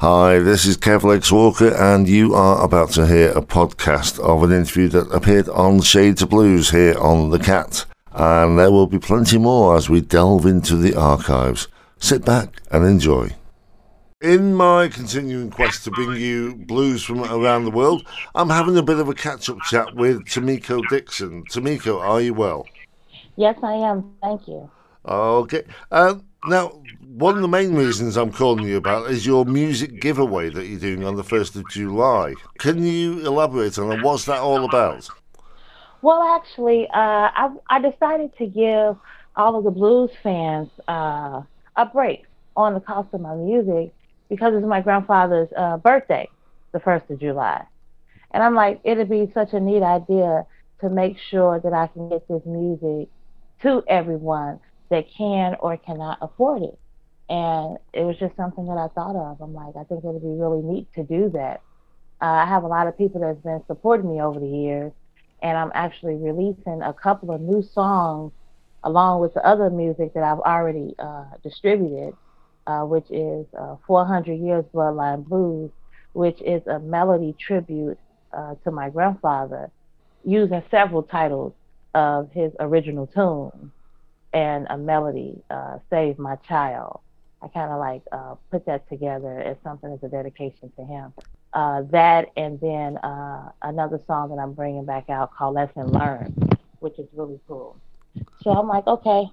Hi, this is Kev Lex Walker, and you are about to hear a podcast of an interview that appeared on Shades of Blues here on The Cat. And there will be plenty more as we delve into the archives. Sit back and enjoy. In my continuing quest to bring you blues from around the world, I'm having a bit of a catch up chat with Tamiko Dixon. Tamiko, are you well? Yes, I am. Thank you. Okay. Um, now, one of the main reasons I'm calling you about is your music giveaway that you're doing on the 1st of July. Can you elaborate on that? What's that all about? Well, actually, uh, I, I decided to give all of the blues fans uh, a break on the cost of my music because it's my grandfather's uh, birthday, the 1st of July. And I'm like, it'd be such a neat idea to make sure that I can get this music to everyone that can or cannot afford it. And it was just something that I thought of. I'm like, I think it would be really neat to do that. Uh, I have a lot of people that's been supporting me over the years, and I'm actually releasing a couple of new songs along with the other music that I've already uh, distributed, uh, which is uh, 400 Years Bloodline Blues, which is a melody tribute uh, to my grandfather, using several titles of his original tune and a melody, uh, Save My Child. I kind of like uh, put that together as something as a dedication to him. Uh, that and then uh, another song that I'm bringing back out called Lesson Learned, which is really cool. So I'm like, okay.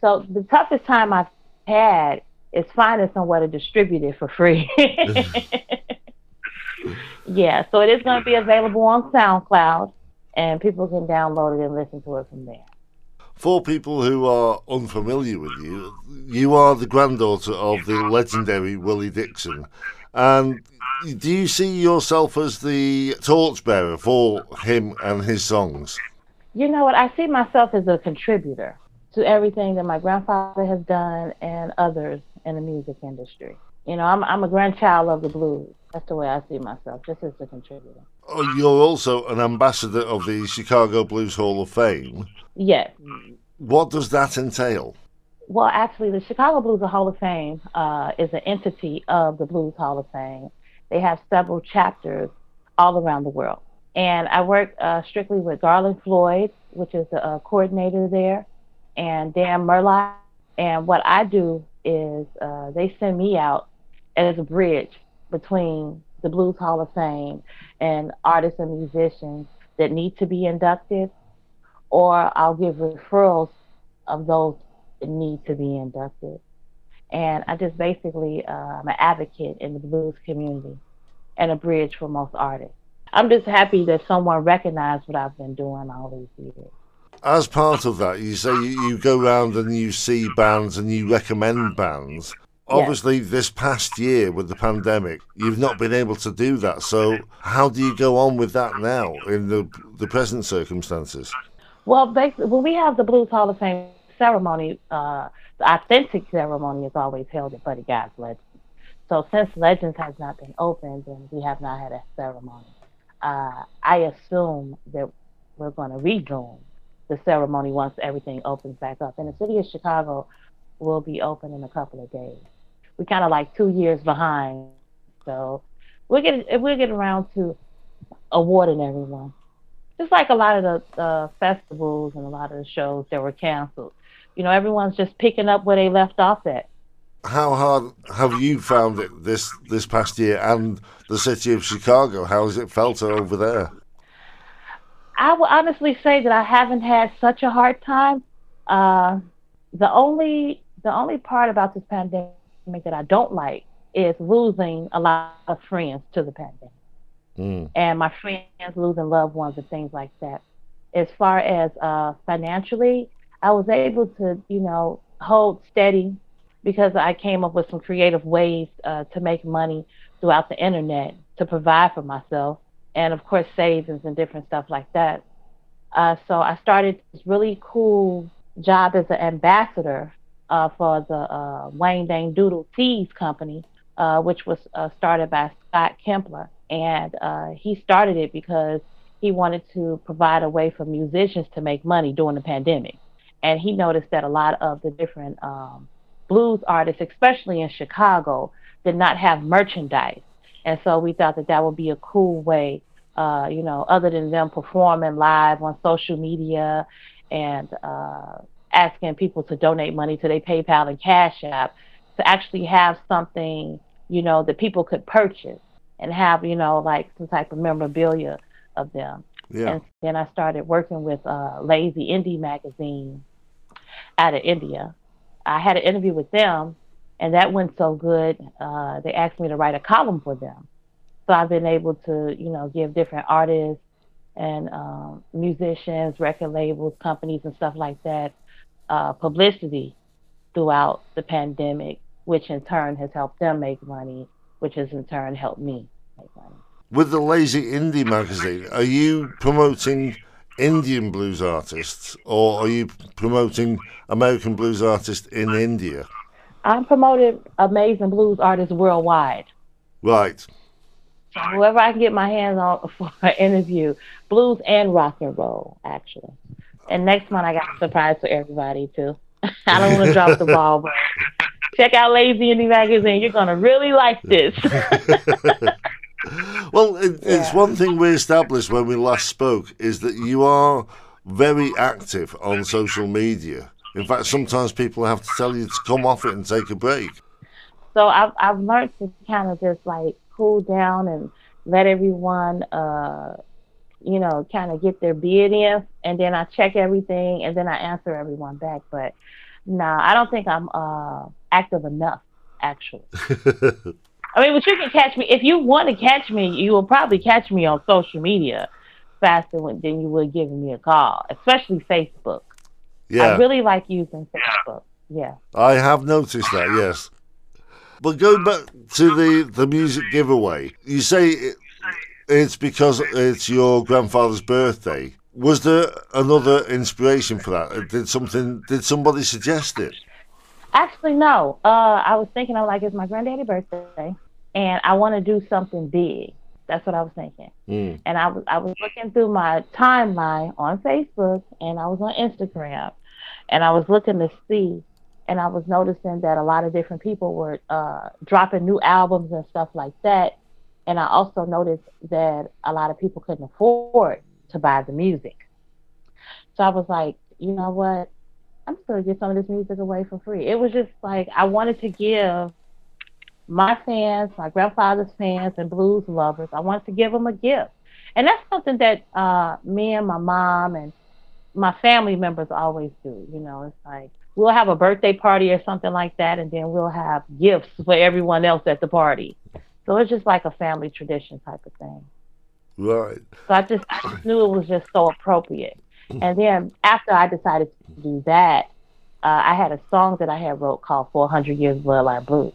So the toughest time I've had is finding somewhere to distribute it for free. yeah, so it is going to be available on SoundCloud, and people can download it and listen to it from there for people who are unfamiliar with you, you are the granddaughter of the legendary Willie Dixon. And do you see yourself as the torchbearer for him and his songs? You know what? I see myself as a contributor to everything that my grandfather has done and others in the music industry. You know, I'm, I'm a grandchild of the blues. That's the way I see myself, just as a contributor. Oh, you're also an ambassador of the Chicago Blues Hall of Fame. Yes. What does that entail? Well, actually, the Chicago Blues Hall of Fame uh, is an entity of the Blues Hall of Fame. They have several chapters all around the world. And I work uh, strictly with Garland Floyd, which is the uh, coordinator there, and Dan Murlock. And what I do is uh, they send me out as a bridge between the Blues Hall of Fame and artists and musicians that need to be inducted, or I'll give referrals of those that need to be inducted. And I just basically, uh, I'm an advocate in the blues community and a bridge for most artists. I'm just happy that someone recognized what I've been doing all these years. As part of that, you say you, you go around and you see bands and you recommend bands obviously yes. this past year with the pandemic you've not been able to do that. So how do you go on with that now in the the present circumstances? Well basically when we have the blues hall of fame ceremony uh, the authentic ceremony is always held at buddy guy's legends. So since legends has not been opened and we have not had a ceremony uh, i assume that we're going to resume the ceremony once everything opens back up. And the city of chicago will be open in a couple of days we're kind of like two years behind. So we'll get we'll get around to awarding everyone. Just like a lot of the uh, festivals and a lot of the shows that were canceled. You know, everyone's just picking up where they left off at. How hard have you found it this this past year and the city of Chicago? How has it felt over there? I will honestly say that I haven't had such a hard time. Uh, the only the only part about this pandemic that I don't like is losing a lot of friends to the pandemic. Mm. And my friends losing loved ones and things like that. As far as uh, financially, I was able to, you know, hold steady because I came up with some creative ways uh, to make money throughout the internet to provide for myself, and of course savings and different stuff like that. Uh, so I started this really cool job as an ambassador uh, for the uh, Wang Dang Doodle Tees Company, uh, which was uh, started by Scott Kempler. And uh, he started it because he wanted to provide a way for musicians to make money during the pandemic. And he noticed that a lot of the different um, blues artists, especially in Chicago, did not have merchandise. And so we thought that that would be a cool way, uh, you know, other than them performing live on social media and asking people to donate money to their PayPal and Cash App, to actually have something, you know, that people could purchase and have, you know, like some type of memorabilia of them. Yeah. And then I started working with uh, Lazy Indie magazine out of India. I had an interview with them, and that went so good. Uh, they asked me to write a column for them. So I've been able to, you know, give different artists and um, musicians, record labels, companies, and stuff like that uh, publicity throughout the pandemic, which in turn has helped them make money, which has in turn helped me make money. With the Lazy Indie magazine, are you promoting Indian blues artists or are you promoting American blues artists in India? I'm promoting amazing blues artists worldwide. Right. Whoever I can get my hands on for an interview, blues and rock and roll, actually. And next month I got a surprise for everybody too. I don't want to drop the ball, but check out Lazy Indie Magazine. You're gonna really like this. well, it, it's one thing we established when we last spoke is that you are very active on social media. In fact, sometimes people have to tell you to come off it and take a break. So I've I've learned to kind of just like cool down and let everyone, uh, you know, kind of get their bid in, and then I check everything, and then I answer everyone back. But no, nah, I don't think I'm uh, active enough, actually. I mean, but you can catch me if you want to catch me. You will probably catch me on social media faster than you would giving me a call, especially Facebook. Yeah, I really like using Facebook. Yeah, I have noticed that. Yes, but going back to the the music giveaway, you say it, it's because it's your grandfather's birthday. Was there another inspiration for that? Did something? Did somebody suggest it? Actually, no. Uh, I was thinking, I'm like, it's my granddaddy's birthday, and I want to do something big. That's what I was thinking. Mm. And I was I was looking through my timeline on Facebook, and I was on Instagram, and I was looking to see, and I was noticing that a lot of different people were uh, dropping new albums and stuff like that. And I also noticed that a lot of people couldn't afford to buy the music. So I was like, you know what? I'm just gonna get some of this music away for free. It was just like I wanted to give my fans, my grandfather's fans, and blues lovers, I wanted to give them a gift, and that's something that uh, me and my mom and my family members always do. You know, it's like we'll have a birthday party or something like that, and then we'll have gifts for everyone else at the party. So it's just like a family tradition type of thing. Right. So I just, I just knew it was just so appropriate. And then after I decided to do that, uh, I had a song that I had wrote called 400 Years Bloodline Blues.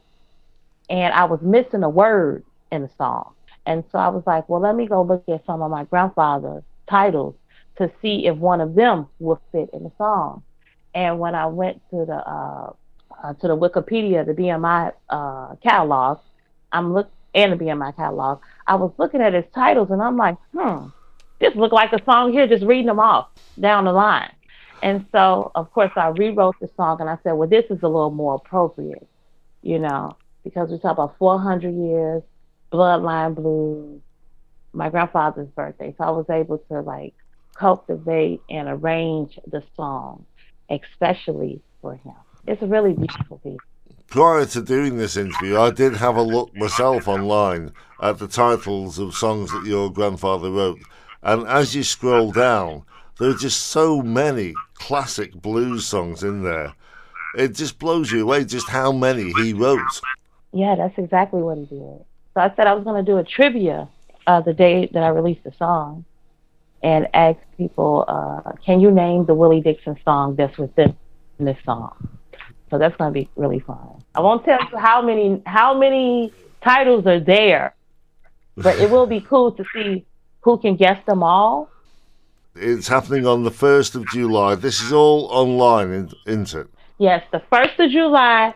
And I was missing a word in the song. And so I was like, well, let me go look at some of my grandfather's titles to see if one of them would fit in the song. And when I went to the uh, uh, to the Wikipedia, the BMI uh, catalog, I'm look and the BMI catalog, I was looking at his titles and I'm like, hmm, this look like a song here, just reading them off down the line. And so, of course, I rewrote the song and I said, well, this is a little more appropriate, you know, because we talk about 400 years, bloodline blues, my grandfather's birthday. So I was able to like cultivate and arrange the song, especially for him. It's a really beautiful piece. Prior to doing this interview, I did have a look myself online at the titles of songs that your grandfather wrote. And as you scroll down, there are just so many classic blues songs in there. It just blows you away just how many he wrote. Yeah, that's exactly what he did. So I said I was going to do a trivia uh, the day that I released the song and ask people, uh, can you name the Willie Dixon song that's within this song? So that's going to be really fun. I won't tell you how many how many titles are there, but it will be cool to see who can guess them all. It's happening on the 1st of July. This is all online, isn't it? Yes, the 1st of July,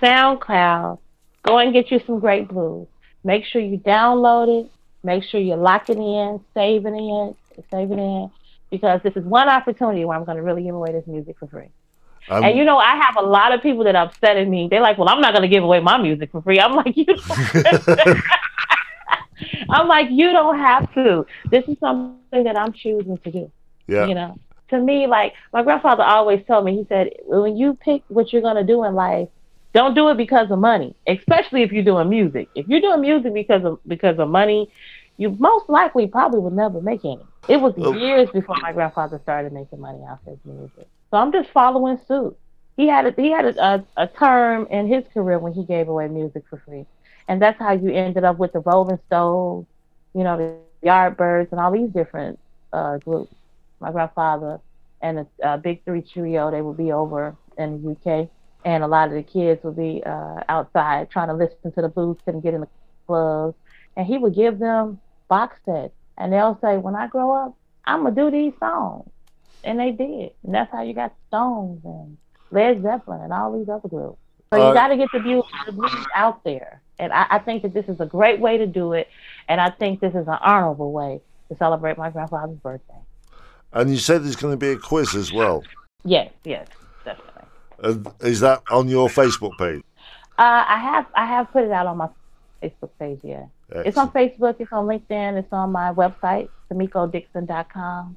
SoundCloud. Go and get you some great blues. Make sure you download it. Make sure you lock it in, save it in, save it in, because this is one opportunity where I'm going to really give away this music for free. Um, and you know, I have a lot of people that are upset at me. They're like, "Well, I'm not going to give away my music for free." I'm like, "You." I'm like, "You don't have to. This is something that I'm choosing to do." Yeah. You know, to me, like my grandfather always told me, he said, "When you pick what you're going to do in life, don't do it because of money, especially if you're doing music. If you're doing music because of because of money, you most likely probably would never make any. It was years before my grandfather started making money off his music. So I'm just following suit. He had a, he had a, a, a term in his career when he gave away music for free, and that's how you ended up with the Rolling Stones, you know, the Yardbirds, and all these different uh, groups. My grandfather and the uh, Big Three Trio, they would be over in the UK and a lot of the kids would be uh, outside trying to listen to the blues, couldn't get in the clubs, and he would give them box sets, and they'll say, "When I grow up, I'm gonna do these songs," and they did, and that's how you got Stones and Led Zeppelin and all these other groups. So you uh, got to get the blues, the blues out there, and I, I think that this is a great way to do it, and I think this is an honorable way to celebrate my grandfather's birthday. And you said there's going to be a quiz as well. Yes, yes. Definitely. Uh, is that on your Facebook page? Uh, I have I have put it out on my Facebook page. Yeah, Excellent. it's on Facebook. It's on LinkedIn. It's on my website, TamikoDixon.com.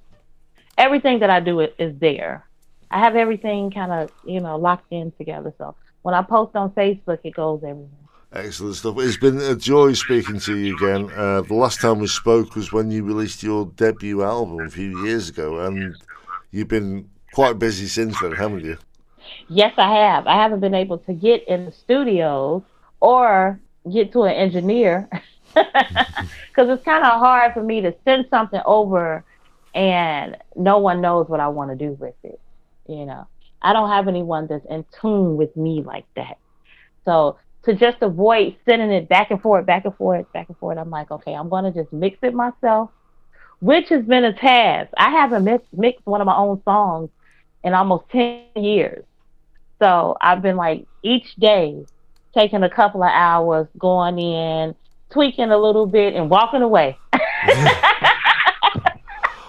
Everything that I do is is there. I have everything kind of you know locked in together. So when I post on Facebook, it goes everywhere. Excellent stuff. It's been a joy speaking to you again. Uh, the last time we spoke was when you released your debut album a few years ago, and you've been quite busy since then, haven't you? Yes, I have. I haven't been able to get in the studios or get to an engineer because it's kind of hard for me to send something over and no one knows what I want to do with it. You know, I don't have anyone that's in tune with me like that. So to just avoid sending it back and forth, back and forth, back and forth, I'm like, okay, I'm going to just mix it myself, which has been a task. I haven't mixed, mixed one of my own songs in almost 10 years. So I've been like each day taking a couple of hours, going in, tweaking a little bit, and walking away.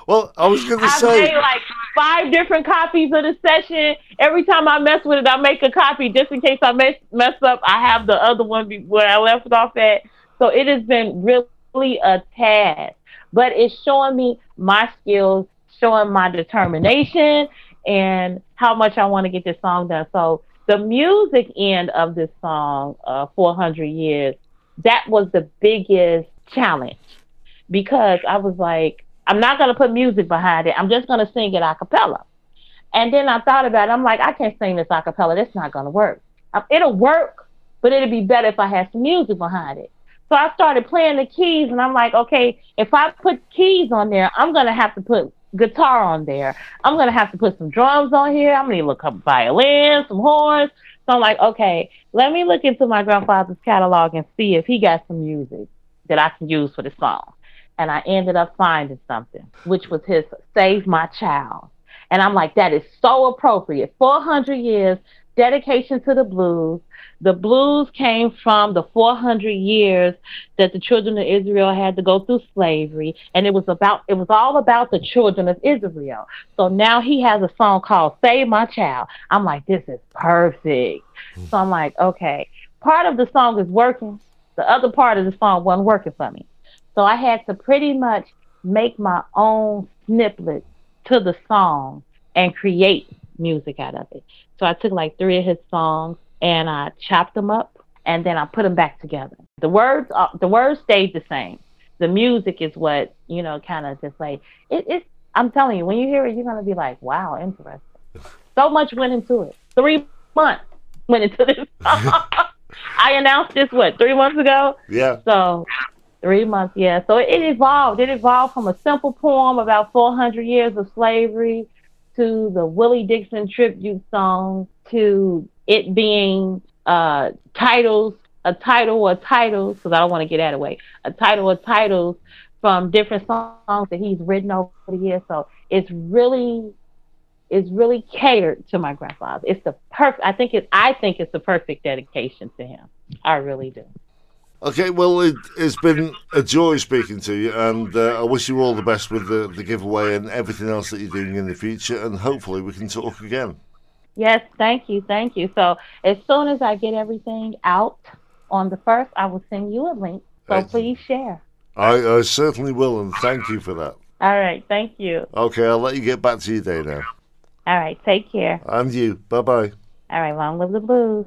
well, I was going to say. I've made like five different copies of the session. Every time I mess with it, I make a copy just in case I mess, mess up. I have the other one where I left it off at. So it has been really a task, but it's showing me my skills, showing my determination, and how much I want to get this song done. So the music end of this song, uh, 400 Years, that was the biggest challenge because I was like, I'm not going to put music behind it. I'm just going to sing it a cappella. And then I thought about it. I'm like, I can't sing this a cappella. That's not going to work. Um, it'll work, but it'd be better if I had some music behind it. So I started playing the keys, and I'm like, okay, if I put keys on there, I'm going to have to put guitar on there. I'm gonna have to put some drums on here. I'm gonna look up violins, some horns. So I'm like, okay, let me look into my grandfather's catalog and see if he got some music that I can use for the song. And I ended up finding something, which was his Save My Child. And I'm like, that is so appropriate. 400 years, dedication to the blues. The blues came from the 400 years that the children of Israel had to go through slavery, and it was about it was all about the children of Israel. So now he has a song called "Save My Child." I'm like, this is perfect. So I'm like, okay, part of the song is working, the other part of the song wasn't working for me. So I had to pretty much make my own snippet to the song and create music out of it. So I took like three of his songs and I chopped them up and then I put them back together. The words, uh, the words stayed the same. The music is what you know, kind of just like it, it's. I'm telling you, when you hear it, you're gonna be like, "Wow, interesting." So much went into it. Three months went into this. I announced this what three months ago. Yeah. So three months, yeah. So it, evolved. It evolved from a simple poem about 400 years of slavery to the Willie Dixon tribute song to it being uh, titles, a title or titles, because I don't want to get out of way, a title or titles from different songs that he's written over the years. So it's really, it's really catered to my grandfather. It's the perfect. I think it. I think it's the perfect dedication to him. I really do. Okay, well, it, has been a joy speaking to you, and uh, I wish you all the best with the, the giveaway and everything else that you're doing in the future, and hopefully we can talk again. Yes, thank you, thank you. So as soon as I get everything out on the first, I will send you a link. So Excellent. please share. I, I certainly will, and thank you for that. All right, thank you. Okay, I'll let you get back to your day now. All right, take care. And you. Bye bye. All right, long live the blues.